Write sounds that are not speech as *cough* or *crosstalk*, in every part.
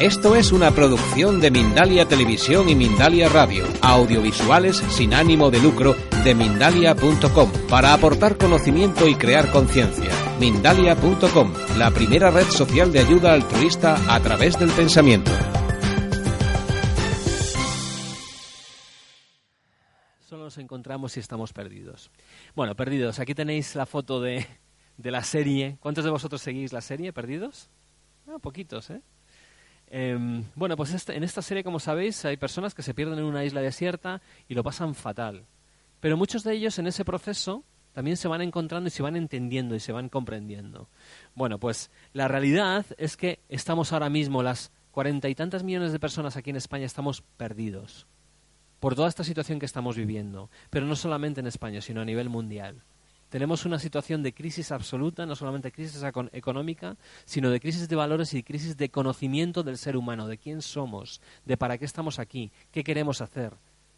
Esto es una producción de Mindalia Televisión y Mindalia Radio, audiovisuales sin ánimo de lucro de mindalia.com, para aportar conocimiento y crear conciencia. Mindalia.com, la primera red social de ayuda altruista a través del pensamiento. Solo nos encontramos si estamos perdidos. Bueno, perdidos. Aquí tenéis la foto de, de la serie. ¿Cuántos de vosotros seguís la serie, Perdidos? Ah, poquitos, ¿eh? Em, bueno, pues en esta serie, como sabéis, hay personas que se pierden en una isla desierta y lo pasan fatal. Pero muchos de ellos en ese proceso también se van encontrando y se van entendiendo y se van comprendiendo. Bueno, pues la realidad es que estamos ahora mismo, las cuarenta y tantas millones de personas aquí en España, estamos perdidos por toda esta situación que estamos viviendo. Pero no solamente en España, sino a nivel mundial. Tenemos una situación de crisis absoluta, no solamente crisis económica, sino de crisis de valores y crisis de conocimiento del ser humano, de quién somos, de para qué estamos aquí, qué queremos hacer.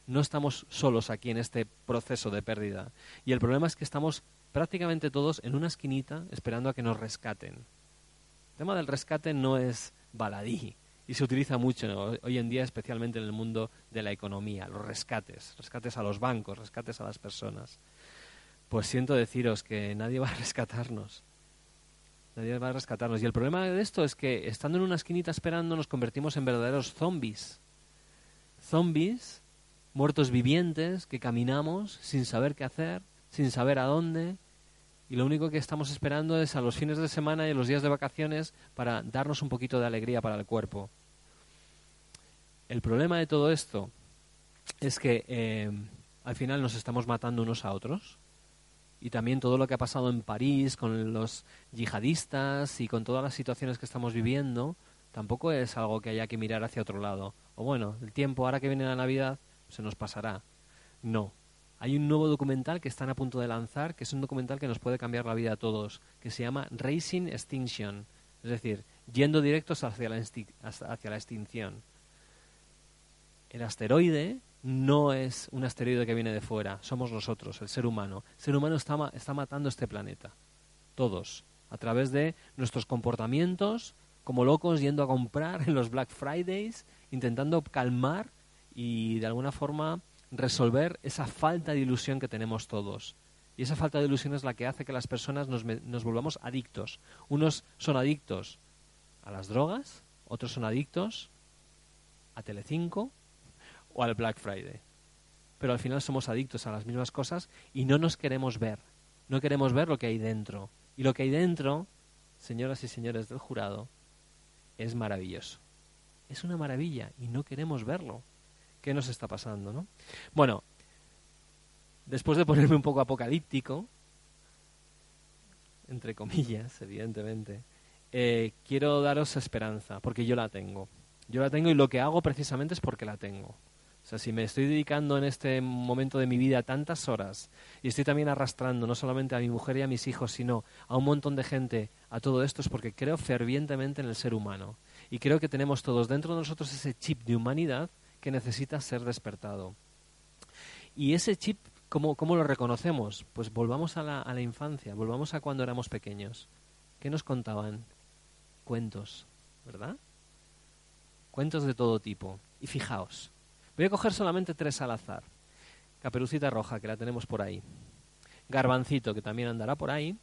No estamos solos aquí en este proceso de pérdida. Y el problema es que estamos prácticamente todos en una esquinita esperando a que nos rescaten. El tema del rescate no es baladí y se utiliza mucho hoy en día, especialmente en el mundo de la economía, los rescates, rescates a los bancos, rescates a las personas. Pues siento deciros que nadie va a rescatarnos. Nadie va a rescatarnos. Y el problema de esto es que estando en una esquinita esperando nos convertimos en verdaderos zombies. Zombies, muertos vivientes, que caminamos sin saber qué hacer, sin saber a dónde. Y lo único que estamos esperando es a los fines de semana y a los días de vacaciones para darnos un poquito de alegría para el cuerpo. El problema de todo esto es que eh, al final nos estamos matando unos a otros y también todo lo que ha pasado en París con los yihadistas y con todas las situaciones que estamos viviendo, tampoco es algo que haya que mirar hacia otro lado. O bueno, el tiempo ahora que viene la Navidad se nos pasará. No. Hay un nuevo documental que están a punto de lanzar, que es un documental que nos puede cambiar la vida a todos, que se llama Racing Extinction, es decir, yendo directos hacia la, hacia la extinción. El asteroide no es un asteroide que viene de fuera, somos nosotros, el ser humano. El ser humano está, está matando este planeta, todos, a través de nuestros comportamientos, como locos yendo a comprar en los Black Fridays, intentando calmar y de alguna forma resolver esa falta de ilusión que tenemos todos. Y esa falta de ilusión es la que hace que las personas nos, nos volvamos adictos. Unos son adictos a las drogas, otros son adictos a Telecinco, o al Black Friday. Pero al final somos adictos a las mismas cosas y no nos queremos ver. No queremos ver lo que hay dentro. Y lo que hay dentro, señoras y señores del jurado, es maravilloso. Es una maravilla y no queremos verlo. ¿Qué nos está pasando, no? Bueno, después de ponerme un poco apocalíptico, entre comillas, evidentemente, eh, quiero daros esperanza, porque yo la tengo. Yo la tengo y lo que hago precisamente es porque la tengo. O sea, si me estoy dedicando en este momento de mi vida tantas horas y estoy también arrastrando no solamente a mi mujer y a mis hijos, sino a un montón de gente a todo esto, es porque creo fervientemente en el ser humano. Y creo que tenemos todos dentro de nosotros ese chip de humanidad que necesita ser despertado. Y ese chip, ¿cómo, cómo lo reconocemos? Pues volvamos a la, a la infancia, volvamos a cuando éramos pequeños. ¿Qué nos contaban? Cuentos, ¿verdad? Cuentos de todo tipo. Y fijaos, Voy a coger solamente tres al azar. Caperucita Roja, que la tenemos por ahí. Garbancito, que también andará por ahí.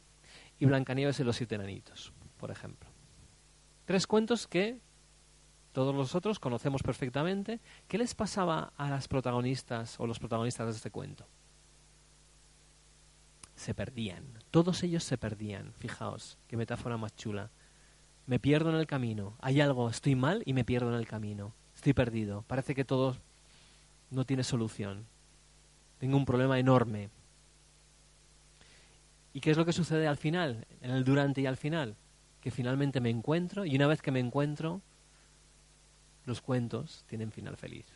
Y Blancanieves y los siete enanitos, por ejemplo. Tres cuentos que todos los otros conocemos perfectamente. ¿Qué les pasaba a las protagonistas o los protagonistas de este cuento? Se perdían. Todos ellos se perdían. Fijaos, qué metáfora más chula. Me pierdo en el camino. Hay algo, estoy mal y me pierdo en el camino. Estoy perdido. Parece que todos no tiene solución. Tengo un problema enorme. ¿Y qué es lo que sucede al final, en el durante y al final? Que finalmente me encuentro y una vez que me encuentro, los cuentos tienen final feliz.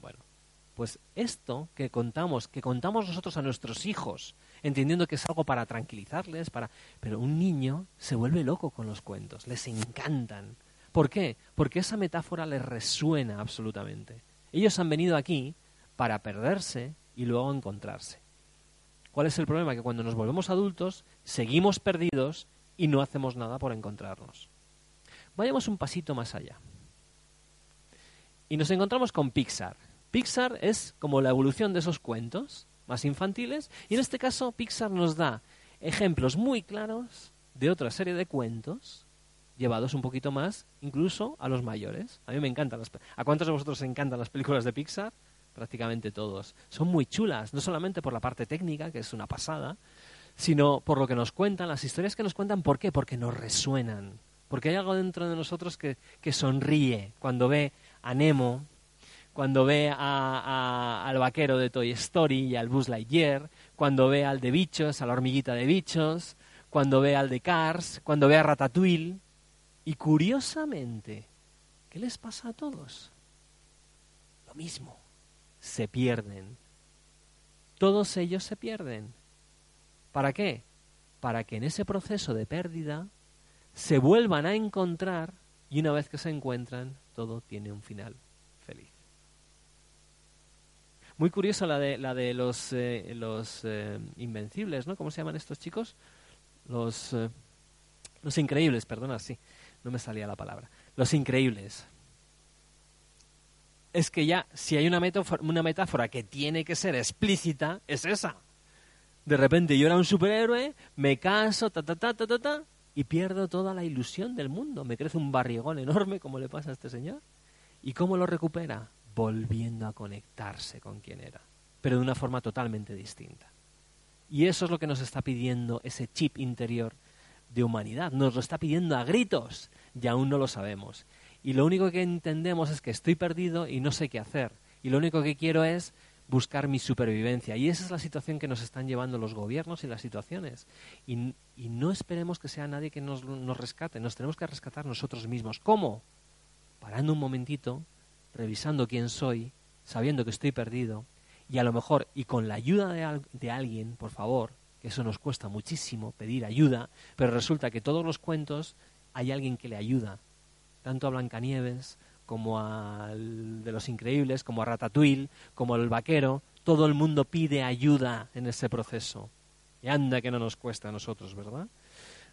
Bueno, pues esto que contamos, que contamos nosotros a nuestros hijos, entendiendo que es algo para tranquilizarles, para pero un niño se vuelve loco con los cuentos, les encantan. ¿Por qué? Porque esa metáfora les resuena absolutamente. Ellos han venido aquí para perderse y luego encontrarse. ¿Cuál es el problema? Que cuando nos volvemos adultos seguimos perdidos y no hacemos nada por encontrarnos. Vayamos un pasito más allá. Y nos encontramos con Pixar. Pixar es como la evolución de esos cuentos más infantiles y en este caso Pixar nos da ejemplos muy claros de otra serie de cuentos llevados un poquito más incluso a los mayores. A mí me encantan las ¿A cuántos de vosotros os encantan las películas de Pixar? Prácticamente todos. Son muy chulas, no solamente por la parte técnica, que es una pasada, sino por lo que nos cuentan, las historias que nos cuentan, ¿por qué? Porque nos resuenan. Porque hay algo dentro de nosotros que, que sonríe cuando ve a Nemo, cuando ve a, al vaquero de Toy Story y al Buzz Lightyear, cuando ve al de bichos, a la hormiguita de bichos, cuando ve al de Cars, cuando ve a Ratatouille. Y curiosamente, ¿qué les pasa a todos? Lo mismo, se pierden. Todos ellos se pierden. ¿Para qué? Para que en ese proceso de pérdida se vuelvan a encontrar y una vez que se encuentran, todo tiene un final feliz. Muy curiosa la de, la de los, eh, los eh, invencibles, ¿no? ¿Cómo se llaman estos chicos? Los, eh, los increíbles, perdona, sí, no me salía la palabra. Los increíbles. Es que ya, si hay una metáfora, una metáfora que tiene que ser explícita, es esa de repente yo era un superhéroe, me caso, ta, ta, ta, ta, ta, ta, y pierdo toda la ilusión del mundo. Me crece un barrigón enorme, como le pasa a este señor. ¿Y cómo lo recupera? Volviendo a conectarse con quien era, pero de una forma totalmente distinta. Y eso es lo que nos está pidiendo ese chip interior de humanidad. Nos lo está pidiendo a gritos y aún no lo sabemos. Y lo único que entendemos es que estoy perdido y no sé qué hacer. Y lo único que quiero es buscar mi supervivencia. Y esa es la situación que nos están llevando los gobiernos y las situaciones. Y, no esperemos que sea nadie que nos, nos rescate, nos tenemos que rescatar nosotros mismos. ¿Cómo? Parando un momentito, revisando quién soy, sabiendo que estoy perdido, y a lo mejor, y con la ayuda de, de alguien, por favor, eso nos cuesta muchísimo pedir ayuda, pero resulta que todos los cuentos hay alguien que le ayuda, tanto a Blancanieves como al de los increíbles, como a Ratatouille, como al vaquero, todo el mundo pide ayuda en ese proceso. Y anda que no nos cuesta a nosotros, ¿verdad?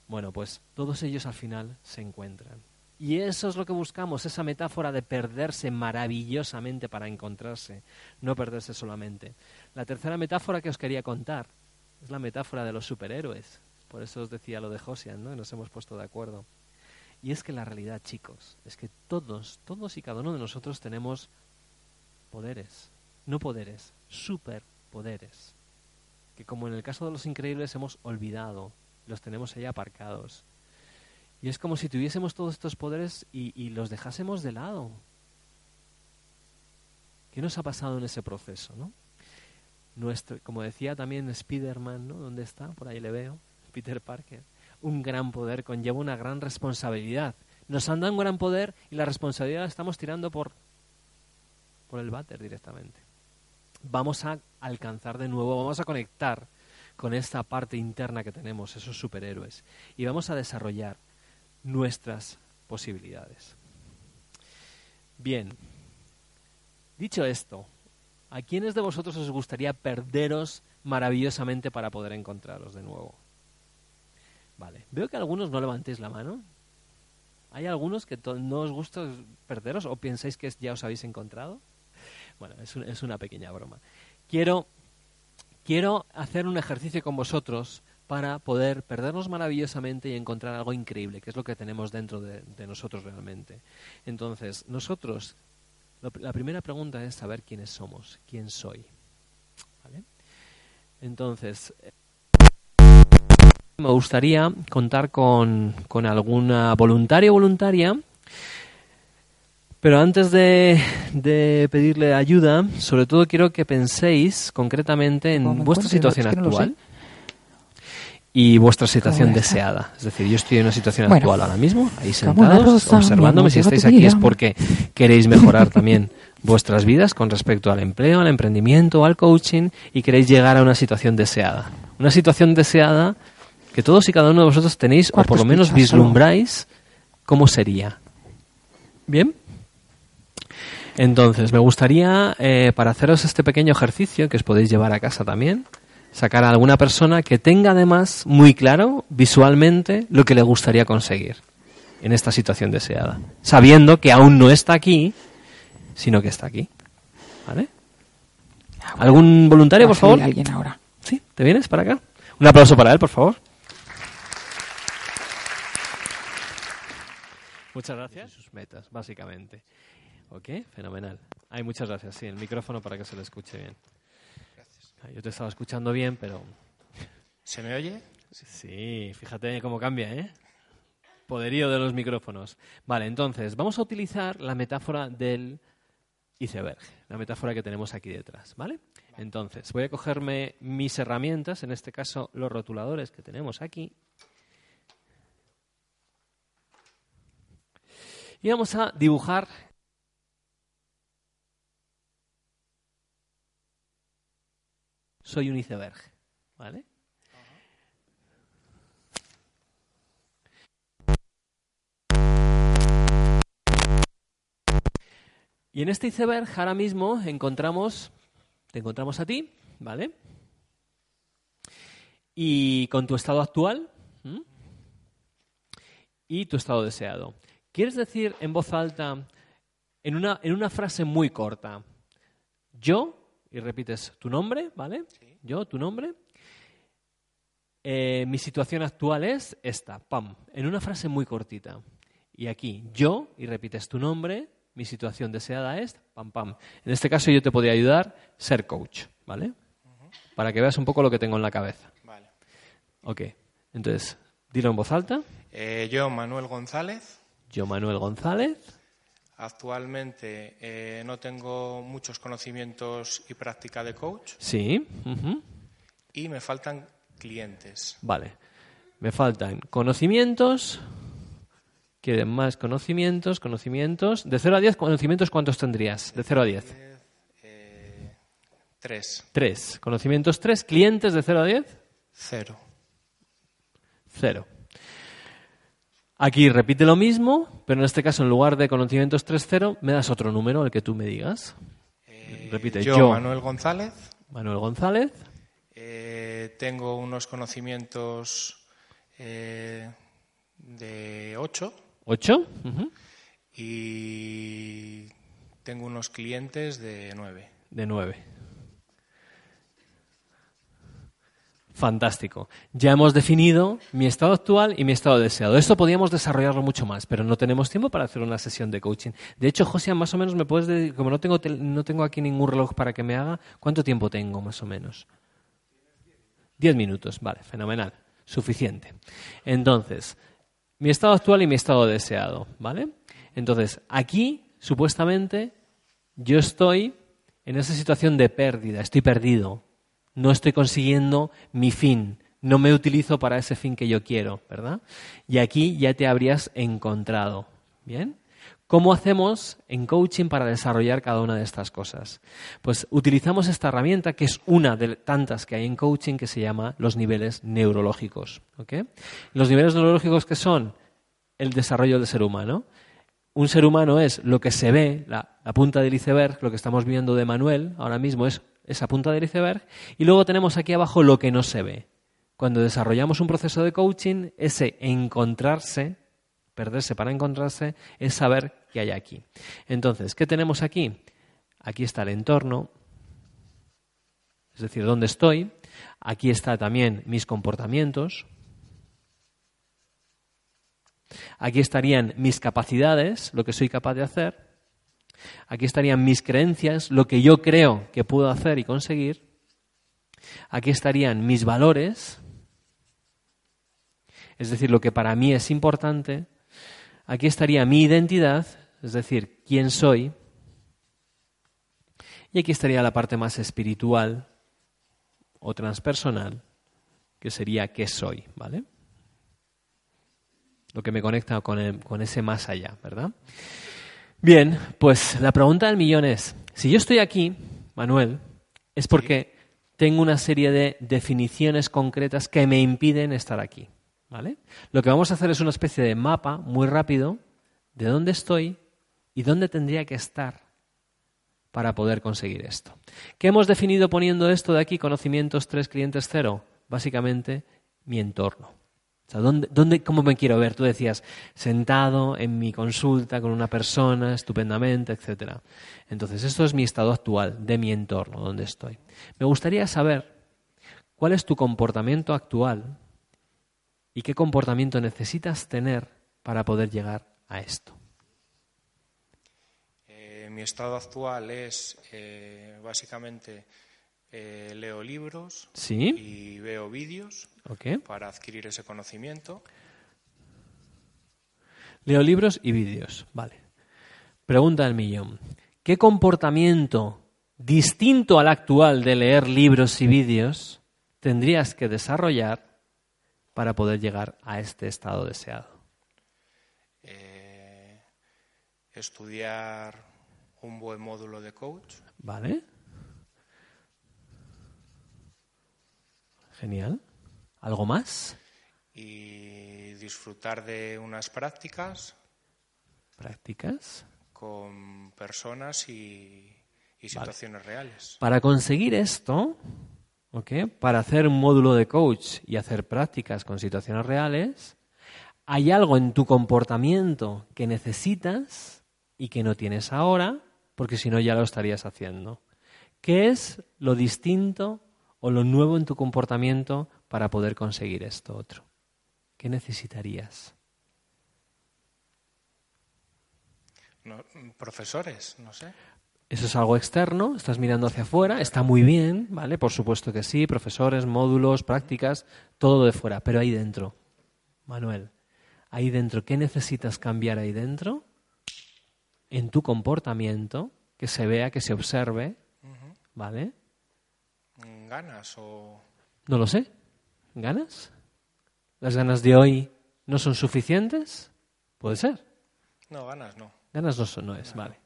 Bueno, pues todos ellos al final se encuentran. Y eso es lo que buscamos, esa metáfora de perderse maravillosamente para encontrarse, no perderse solamente. La tercera metáfora que os quería contar es la metáfora de los superhéroes. Por eso os decía lo de Josian, ¿no? Y nos hemos puesto de acuerdo. Y es que la realidad, chicos, es que todos, todos y cada uno de nosotros tenemos poderes, no poderes, superpoderes, que como en el caso de los increíbles hemos olvidado, los tenemos ahí aparcados. Y es como si tuviésemos todos estos poderes y, los dejásemos de lado. ¿Qué nos ha pasado en ese proceso, no? Nuestro, como decía también Spiderman, ¿no? ¿Dónde está? Por ahí le veo. Peter Parker un gran poder conlleva una gran responsabilidad. Nos han dado un gran poder y la responsabilidad la estamos tirando por, por el váter directamente. Vamos a alcanzar de nuevo, vamos a conectar con esta parte interna que tenemos, esos superhéroes, y vamos a desarrollar nuestras posibilidades. Bien, dicho esto, ¿a quiénes de vosotros os gustaría perderos maravillosamente para poder encontraros de nuevo? Vale. Veo que algunos no levantéis la mano. ¿Hay algunos que no os gusta perderos o pensáis que ya os habéis encontrado? Bueno, es, una pequeña broma. Quiero, quiero hacer un ejercicio con vosotros para poder perdernos maravillosamente y encontrar algo increíble, que es lo que tenemos dentro de, nosotros realmente. Entonces, nosotros, la primera pregunta es saber quiénes somos, quién soy. ¿Vale? Entonces, me gustaría contar con, con alguna voluntario o voluntaria. Pero antes de, de, pedirle ayuda, sobre todo quiero que penséis concretamente en vuestra situación actual y vuestra situación deseada. Es decir, yo estoy en una situación actual ahora mismo, ahí sentados, observándome. Si estáis aquí es porque queréis mejorar también *laughs* vuestras vidas con respecto al empleo, al emprendimiento, al coaching y queréis llegar a una situación deseada. Una situación deseada que todos y cada uno de vosotros tenéis, o por lo menos vislumbráis, cómo sería. ¿Bien? Entonces, me gustaría, eh, para haceros este pequeño ejercicio, que os podéis llevar a casa también, sacar a alguna persona que tenga además muy claro visualmente lo que le gustaría conseguir en esta situación deseada. Sabiendo que aún no está aquí, sino que está aquí. ¿Vale? ¿Algún voluntario, por favor? alguien ahora. ¿Sí? ¿Te vienes para acá? Un aplauso para él, por favor. Muchas gracias. Sus metas, básicamente. Ok, fenomenal. Ay, muchas gracias. Sí, el micrófono para que se le escuche bien. Gracias. Yo te estaba escuchando bien, pero... ¿Se me oye? Sí, fíjate cómo cambia, ¿eh? Poderío de los micrófonos. Vale, entonces, vamos a utilizar la metáfora del iceberg, la metáfora que tenemos aquí detrás, ¿vale? Entonces, voy a cogerme mis herramientas, en este caso los rotuladores que tenemos aquí, y vamos a dibujar soy un iceberg, ¿vale? Y en este iceberg ahora mismo encontramos, te encontramos a ti, ¿vale? Y con tu estado actual y tu estado deseado. ¿Quieres decir en voz alta, en una, en una frase muy corta, yo, y repites tu nombre, ¿vale? Yo, tu nombre. Eh, mi situación actual es esta, pam, en una frase muy cortita. Y aquí, yo, y repites tu nombre, mi situación deseada es, pam, pam. En este caso yo te podría ayudar ser coach, ¿vale? Para que veas un poco lo que tengo en la cabeza. Vale. Ok, entonces, dilo en voz alta. Eh, yo, Manuel González. Yo, Manuel González. Actualmente eh, no tengo muchos conocimientos y práctica de coach. Sí. Y me faltan clientes. Vale. Me faltan conocimientos. Quieren más conocimientos, conocimientos. De 0 a 10, conocimientos, ¿cuántos tendrías? De 0 a 10. Eh, tres. Tres. Conocimientos, tres. ¿Clientes de 0 a 10? Cero. Cero. Aquí repite lo mismo, pero en este caso, en lugar de conocimientos 3-0, me das otro número, el que tú me digas. Eh, repite. Yo, Manuel González. Manuel González. Eh, tengo unos conocimientos eh, de 8. 8. Y tengo unos clientes de 9. De 9. Fantástico. Ya hemos definido mi estado actual y mi estado deseado. Esto podríamos desarrollarlo mucho más, pero no tenemos tiempo para hacer una sesión de coaching. De hecho, José, más o menos me puedes decir, como no tengo, no tengo aquí ningún reloj para que me haga, ¿cuánto tiempo tengo más o menos? Diez minutos, vale, fenomenal, suficiente. Entonces, mi estado actual y mi estado deseado, ¿vale? Entonces, aquí, supuestamente, yo estoy en esa situación de pérdida, estoy perdido, no estoy consiguiendo mi fin, no me utilizo para ese fin que yo quiero, ¿verdad? Y aquí ya te habrías encontrado, ¿bien? ¿Cómo hacemos en coaching para desarrollar cada una de estas cosas? Pues utilizamos esta herramienta que es una de tantas que hay en coaching que se llama los niveles neurológicos. Los niveles neurológicos que son el desarrollo del ser humano. Un ser humano es lo que se ve, la, la punta del iceberg, lo que estamos viendo de Manuel ahora mismo es esa punta del iceberg, y luego tenemos aquí abajo lo que no se ve. Cuando desarrollamos un proceso de coaching, ese encontrarse, perderse para encontrarse, es saber qué hay aquí. Entonces, ¿qué tenemos aquí? Aquí está el entorno, es decir, dónde estoy. Aquí está también mis comportamientos. Aquí estarían mis capacidades, lo que soy capaz de hacer. Aquí estarían mis creencias, lo que yo creo que puedo hacer y conseguir. Aquí estarían mis valores, es decir, lo que para mí es importante. Aquí estaría mi identidad, es decir, quién soy. Y aquí estaría la parte más espiritual o transpersonal, que sería qué soy, ¿vale? Lo que me conecta con, con ese más allá, ¿verdad? Bien, pues la pregunta del millón es, si yo estoy aquí, Manuel, es porque tengo una serie de definiciones concretas que me impiden estar aquí. ¿vale? Lo que vamos a hacer es una especie de mapa muy rápido de dónde estoy y dónde tendría que estar para poder conseguir esto. ¿Qué hemos definido poniendo esto de aquí, conocimientos tres clientes cero? Básicamente mi entorno. O sea, ¿dónde, dónde, ¿cómo me quiero ver? Tú decías, sentado en mi consulta con una persona, estupendamente, etc. Entonces, esto es mi estado actual, de mi entorno, donde estoy. Me gustaría saber cuál es tu comportamiento actual y qué comportamiento necesitas tener para poder llegar a esto. Eh, mi estado actual es eh, básicamente eh, leo libros ¿Sí? y veo vídeos para adquirir ese conocimiento. Leo libros y vídeos. Vale. Pregunta del millón. ¿Qué comportamiento distinto al actual de leer libros y vídeos tendrías que desarrollar para poder llegar a este estado deseado? Eh, estudiar un buen módulo de coach, ¿Vale? Genial. ¿Algo más? y disfrutar de unas prácticas ¿Prácticas? con personas y, y situaciones reales. Para conseguir esto, ¿ok? para hacer un módulo de coach y hacer prácticas con situaciones reales, hay algo en tu comportamiento que necesitas y que no tienes ahora, porque si no ya lo estarías haciendo. ¿Qué es lo distinto o lo nuevo en tu comportamiento para poder conseguir esto otro? ¿Qué necesitarías? No, profesores, no sé. Eso es algo externo, estás mirando hacia afuera, está muy bien, ¿vale? Por supuesto que sí, profesores, módulos, prácticas, todo de fuera, pero ahí dentro, Manuel, ahí dentro, ¿qué necesitas cambiar ahí dentro? En tu comportamiento, que se vea, que se observe, ¿vale? Mm, Ganas o No lo sé. ¿Ganas? ¿Las ganas de hoy no son suficientes? Puede ser. no ganas, no. Ganas no, son, no es, vale.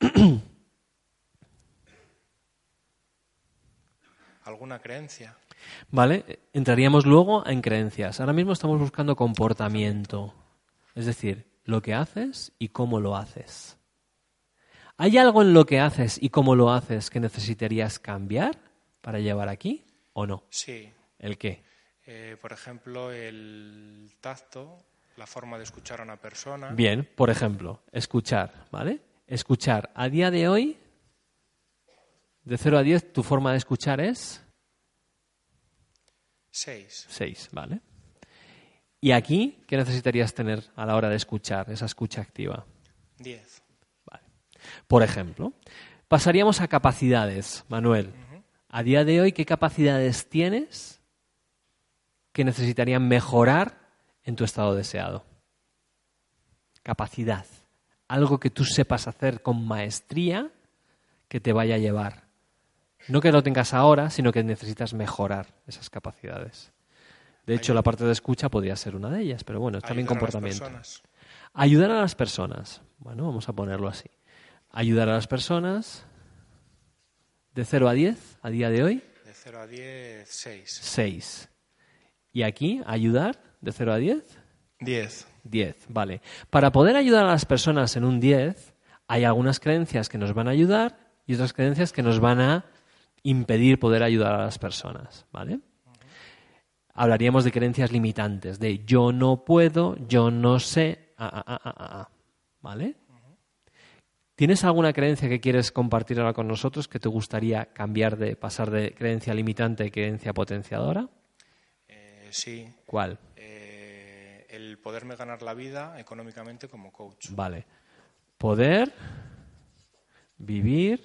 *clears throat* Alguna creencia. Vale, entraríamos luego en creencias. Ahora mismo estamos buscando comportamiento, es decir, lo que haces y cómo lo haces. ¿Hay algo en lo que haces y cómo lo haces que necesitarías cambiar para llevar aquí o no? Sí. ¿El qué? Eh, por ejemplo, el tacto, la forma de escuchar a una persona. Bien, por ejemplo, escuchar, ¿vale? Escuchar. A día de hoy, de 0 a 10, tu forma de escuchar es Seis. 6, ¿vale? Y aquí, ¿qué necesitarías tener a la hora de escuchar, esa escucha activa? Diez. Por ejemplo, pasaríamos a capacidades, Manuel. A día de hoy, ¿qué capacidades tienes que necesitarían mejorar en tu estado deseado? Capacidad. Algo que tú sepas hacer con maestría que te vaya a llevar. No que lo tengas ahora, sino que necesitas mejorar esas capacidades. De hecho, la parte de escucha podría ser una de ellas, pero bueno, es también Ayudar a las comportamiento. Ayudar a las personas. Bueno, vamos a ponerlo así. Ayudar a las personas de 0 a 10 a día de hoy, De cero a diez, seis. 6. Y aquí, ayudar de 0 a 10, Diez. 10. Vale. Para poder ayudar a las personas en un 10, hay algunas creencias que nos van a ayudar y otras creencias que nos van a impedir poder ayudar a las personas. ¿Vale? Hablaríamos de creencias limitantes, de yo no puedo, yo no sé, ah, ah, ah, ah, ah, ah. ¿vale? ¿Tienes alguna creencia que quieres compartir ahora con nosotros que te gustaría cambiar de pasar de creencia limitante a creencia potenciadora? Eh, sí. ¿Cuál? Eh, el poderme ganar la vida económicamente como coach. Vale. Poder vivir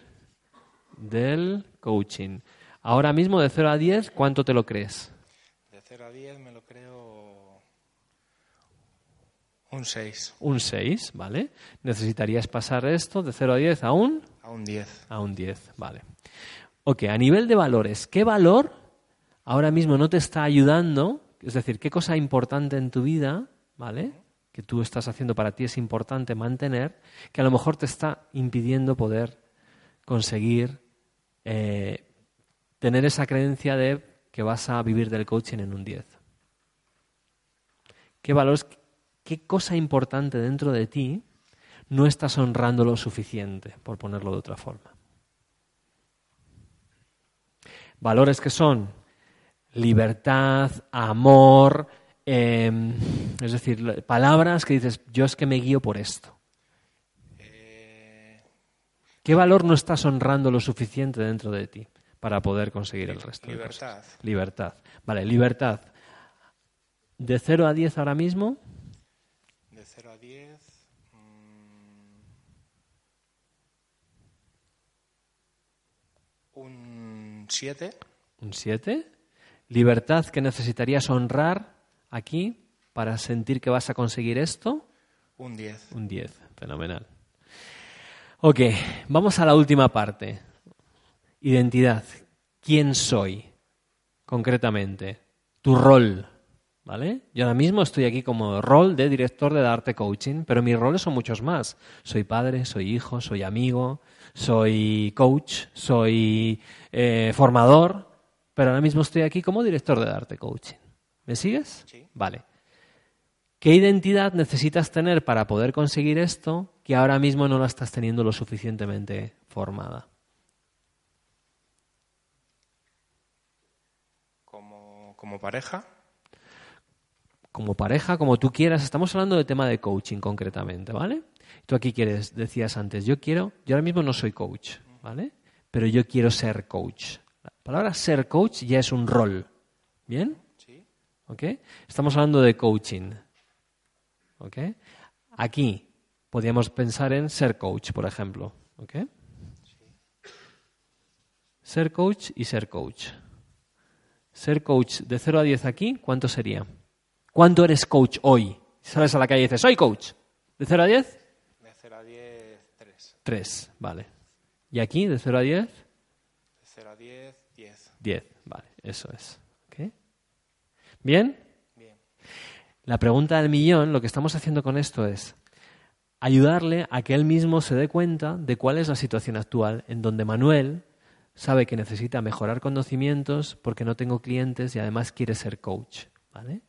del coaching. Ahora mismo de 0 a 10, ¿cuánto te lo crees? De cero a diez me lo creo un seis. Un 6, ¿vale? Necesitarías pasar esto de 0 a 10 a un A un diez. a un 10, vale. Ok, a nivel de valores, ¿qué valor ahora mismo no te está ayudando? Es decir, ¿qué cosa importante en tu vida, ¿vale? Que tú estás haciendo para ti es importante mantener, que a lo mejor te está impidiendo poder conseguir eh, tener esa creencia de que vas a vivir del coaching en un 10. ¿Qué valores, qué cosa importante dentro de ti no estás honrando lo suficiente, por ponerlo de otra forma? Valores que son libertad, amor, em, es decir, palabras que dices, yo es que me guío por esto. ¿Qué valor no estás honrando lo suficiente dentro de ti para poder conseguir el resto? de libertad. cosas? Libertad. Vale, libertad. De 0 a 10 ahora mismo, De 0 a 10. mm, un 7. un 7. Libertad que necesitarías honrar aquí para sentir que vas a conseguir esto, Un 10. un 10. Fenomenal. Ok, vamos a la última parte. Identidad. ¿Quién soy? Concretamente. Tu rol. ¿Vale? Yo ahora mismo estoy aquí como rol de director de arte coaching, pero mis roles son muchos más. Soy padre, soy hijo, soy amigo, soy coach, soy eh, formador, pero ahora mismo estoy aquí como director de arte coaching. ¿Me sigues? Sí. Vale. ¿Qué identidad necesitas tener para poder conseguir esto que ahora mismo no la estás teniendo lo suficientemente formada? Como, como pareja. Como pareja, como tú quieras, estamos hablando de tema de coaching concretamente, ¿vale? Tú aquí quieres, decías antes, yo quiero, yo ahora mismo no soy coach, ¿vale? Pero yo quiero ser coach. La palabra ser coach ya es un rol, ¿bien? Sí. ¿Ok? Estamos hablando de coaching. ¿Ok? Aquí podríamos pensar en ser coach, por ejemplo. ¿Ok? Ser coach y ser coach. Ser coach de 0 a 10 aquí, ¿cuánto sería? ¿Cuánto eres coach hoy? Sales a la calle y dices, soy coach. ¿De 0 a 10? De 0 a 10, 3. 3, vale. ¿Y aquí, de 0 a 10? De 0 a 10, 10. 10, vale, eso es. ¿Bien? Bien. La pregunta del millón, lo que estamos haciendo con esto es ayudarle a que él mismo se dé cuenta de cuál es la situación actual en donde Manuel sabe que necesita mejorar conocimientos porque no tengo clientes y además quiere ser coach. ¿vale?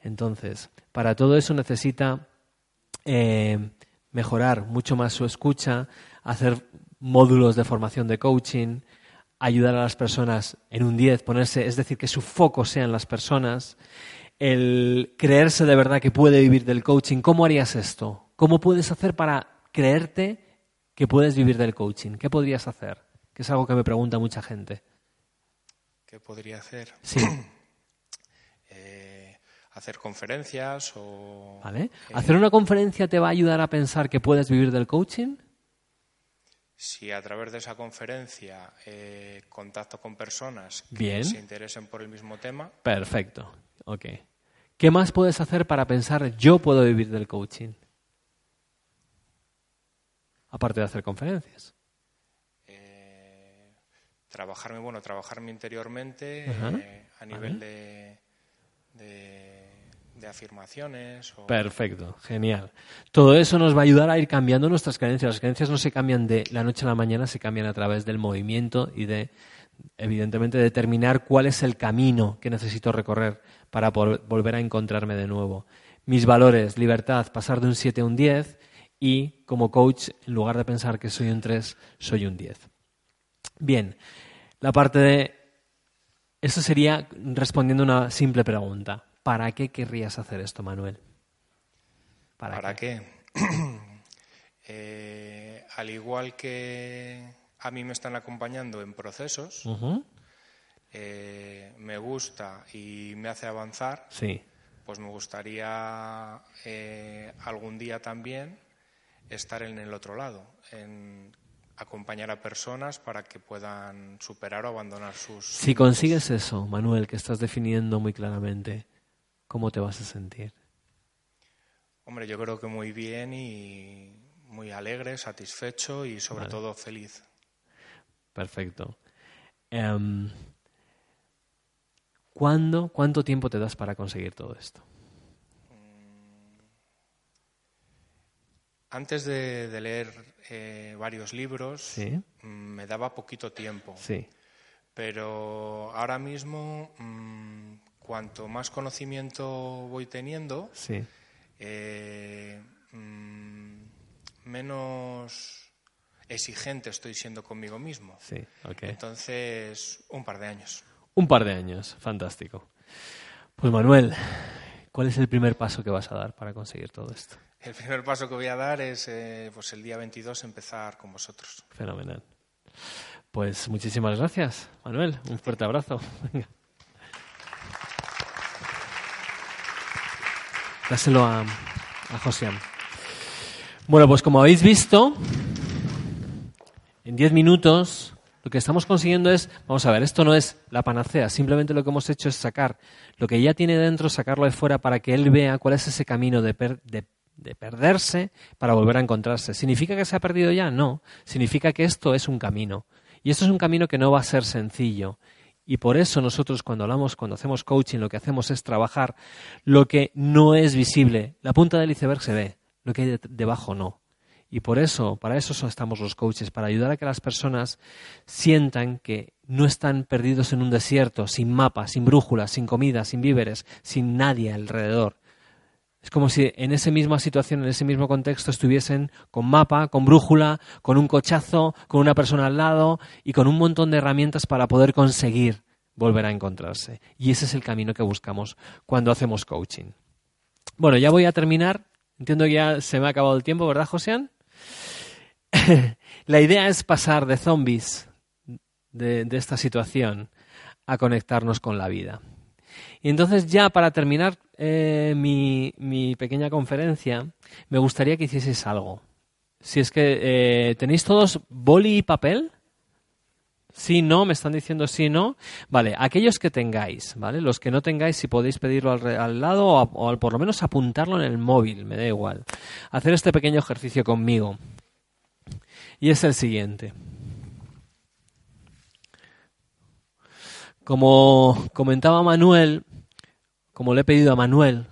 Entonces, para todo eso necesita eh, mejorar mucho más su escucha, hacer módulos de formación de coaching, ayudar a las personas en un 10, ponerse, es decir, que su foco sea en las personas, el creerse de verdad que puede vivir del coaching. ¿Cómo harías esto? ¿Cómo puedes hacer para creerte que puedes vivir del coaching? ¿Qué podrías hacer? Que es algo que me pregunta mucha gente. ¿Qué podría hacer? Sí, *clears throat* hacer conferencias o... ¿vale? eh, ¿Hacer una conferencia te va a ayudar a pensar que puedes vivir del coaching? Si a través de esa conferencia eh, contacto con personas que Bien. se interesen por el mismo tema, Perfecto, ok. ¿Qué más puedes hacer para pensar yo puedo vivir del coaching? Aparte de hacer conferencias. eh, trabajarme, bueno, trabajarme interiormente eh, a nivel de, de, de afirmaciones o Perfecto, genial. Todo eso nos va a ayudar a ir cambiando nuestras creencias. Las creencias no se cambian de la noche a la mañana, se cambian a través del movimiento y de, evidentemente, determinar cuál es el camino que necesito recorrer para volver a encontrarme de nuevo. Mis valores, libertad, pasar de un 7 a un 10 y como coach, en lugar de pensar que soy un 3, soy un 10. Bien, la parte de... Eso sería respondiendo una simple pregunta. ¿Para qué querrías hacer esto, Manuel? ¿Para, qué? *clears throat* Eh, al igual que a mí me están acompañando en procesos, eh, me gusta y me hace avanzar, Sí, pues me gustaría eh, algún día también estar en el otro lado, en acompañar a personas para que puedan superar o abandonar sus... Si consigues eso, Manuel, que estás definiendo muy claramente, ¿cómo te vas a sentir? Hombre, yo creo que muy bien y muy alegre, satisfecho y sobre Vale. todo feliz. Perfecto. Em, ¿cuándo, ¿Cuánto tiempo te das para conseguir todo esto? Antes de, de leer eh, varios libros, Sí. mm, me daba poquito tiempo. Sí, Pero ahora mismo, mm, cuanto más conocimiento voy teniendo, sí. eh, mm, menos exigente estoy siendo conmigo mismo. Sí. Entonces, un par de años. Un par de años, fantástico. Pues Manuel, ¿cuál es el primer paso que vas a dar para conseguir todo esto? El primer paso que voy a dar es eh, pues el día 22 empezar con vosotros. Fenomenal. Pues muchísimas gracias, Manuel. Un fuerte abrazo. Dáselo a, a Josian. Bueno, pues como habéis visto, en diez minutos lo que estamos consiguiendo es, vamos a ver, esto no es la panacea, simplemente lo que hemos hecho es sacar lo que ya tiene dentro, sacarlo de fuera para que él vea cuál es ese camino de, de perderse para volver a encontrarse. ¿Significa que se ha perdido ya? No, significa que esto es un camino. Y esto es un camino que no va a ser sencillo. Y por eso nosotros cuando hablamos, cuando hacemos coaching, lo que hacemos es trabajar lo que no es visible. La punta del iceberg se ve, lo que hay debajo no. Y por eso, para eso estamos los coaches, para ayudar a que las personas sientan que no están perdidos en un desierto, sin mapa, sin brújula, sin comida, sin víveres, sin nadie alrededor. Es como si en esa misma situación, en ese mismo contexto, estuviesen con mapa, con brújula, con un cochazo, con una persona al lado y con un montón de herramientas para poder conseguir volver a encontrarse. Y ese es el camino que buscamos cuando hacemos coaching. Bueno, ya voy a terminar. Entiendo que ya se me ha acabado el tiempo, ¿verdad, Josean? *laughs* La idea es pasar de zombies de, de esta situación a conectarnos con la vida. Y entonces ya para terminar eh, mi, mi, pequeña conferencia, me gustaría que hicieseis algo. Si es que eh, tenéis todos boli y papel. Sí, no, me están diciendo sí, no. Vale, aquellos que tengáis, ¿vale? Los que no tengáis, si podéis pedirlo al, al lado o, o, por lo menos apuntarlo en el móvil, me da igual. Hacer este pequeño ejercicio conmigo. Y es el siguiente. Como comentaba Manuel, como le he pedido a Manuel,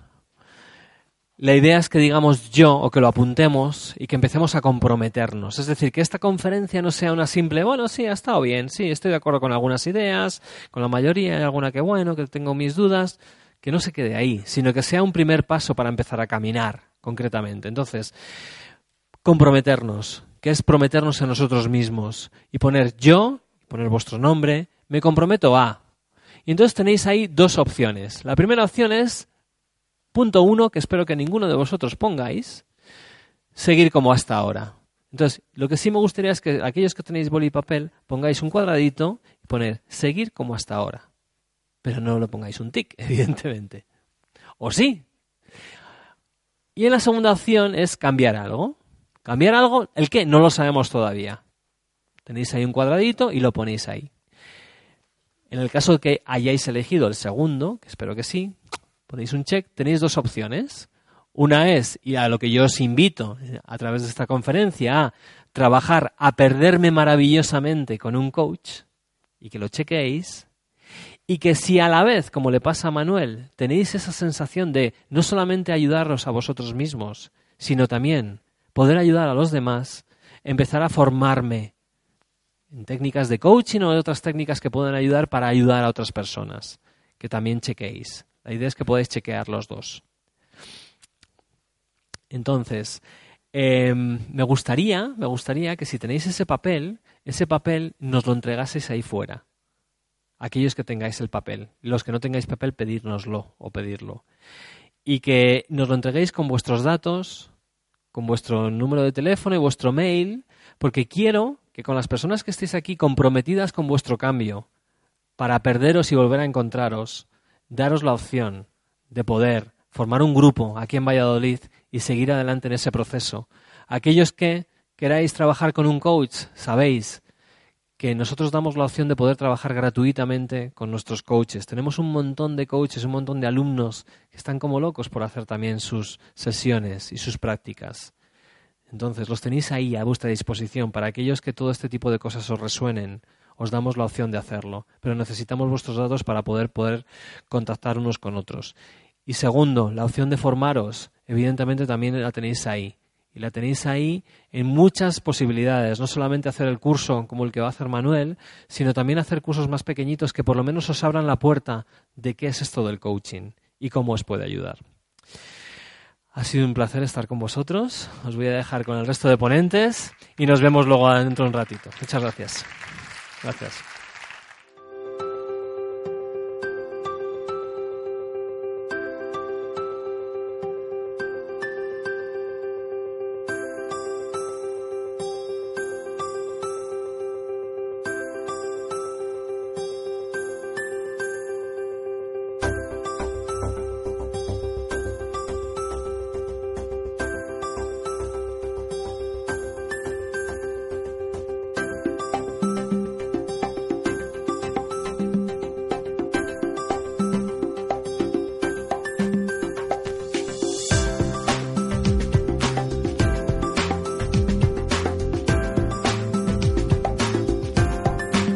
la idea es que digamos yo o que lo apuntemos y que empecemos a comprometernos. Es decir, que esta conferencia no sea una simple, bueno, sí, ha estado bien, sí, estoy de acuerdo con algunas ideas, con la mayoría, hay alguna que bueno, que tengo mis dudas, que no se quede ahí, sino que sea un primer paso para empezar a caminar concretamente. Entonces, comprometernos, que es prometernos a nosotros mismos y poner yo, poner vuestro nombre, me comprometo a, y entonces tenéis ahí dos opciones. La primera opción es, punto uno, que espero que ninguno de vosotros pongáis, seguir como hasta ahora. Entonces, lo que sí me gustaría es que aquellos que tenéis boli y papel pongáis un cuadradito y poner seguir como hasta ahora. Pero no lo pongáis un tic, *laughs* evidentemente. O sí. Y en la segunda opción es cambiar algo. Cambiar algo, ¿el qué? No lo sabemos todavía. Tenéis ahí un cuadradito y lo ponéis ahí. En el caso de que hayáis elegido el segundo, que espero que sí, ponéis un check, tenéis dos opciones. Una es, y a lo que yo os invito a través de esta conferencia, a trabajar, a perderme maravillosamente con un coach y que lo chequeéis. Y que si a la vez, como le pasa a Manuel, tenéis esa sensación de no solamente ayudaros a vosotros mismos, sino también poder ayudar a los demás, empezar a formarme en técnicas de coaching o de otras técnicas que pueden ayudar para ayudar a otras personas, que también chequeéis. La idea es que podáis chequear los dos. Entonces, eh, me gustaría, me gustaría que si tenéis ese papel, ese papel nos lo entregaseis ahí fuera. Aquellos que tengáis el papel. Los que no tengáis papel, pedírnoslo o pedirlo. Y que nos lo entreguéis con vuestros datos, con vuestro número de teléfono y vuestro mail, porque quiero que con las personas que estéis aquí comprometidas con vuestro cambio, para perderos y volver a encontraros, daros la opción de poder formar un grupo aquí en Valladolid y seguir adelante en ese proceso. Aquellos que queráis trabajar con un coach, sabéis que nosotros damos la opción de poder trabajar gratuitamente con nuestros coaches. Tenemos un montón de coaches, un montón de alumnos que están como locos por hacer también sus sesiones y sus prácticas. Entonces, los tenéis ahí a vuestra disposición. Para aquellos que todo este tipo de cosas os resuenen, os damos la opción de hacerlo. Pero necesitamos vuestros datos para poder, poder contactar unos con otros. Y segundo, la opción de formaros, evidentemente también la tenéis ahí. Y la tenéis ahí en muchas posibilidades. No solamente hacer el curso como el que va a hacer Manuel, sino también hacer cursos más pequeñitos que por lo menos os abran la puerta de qué es esto del coaching y cómo os puede ayudar. Ha sido un placer estar con vosotros. Os voy a dejar con el resto de ponentes y nos vemos luego dentro de un ratito. Muchas gracias. Gracias.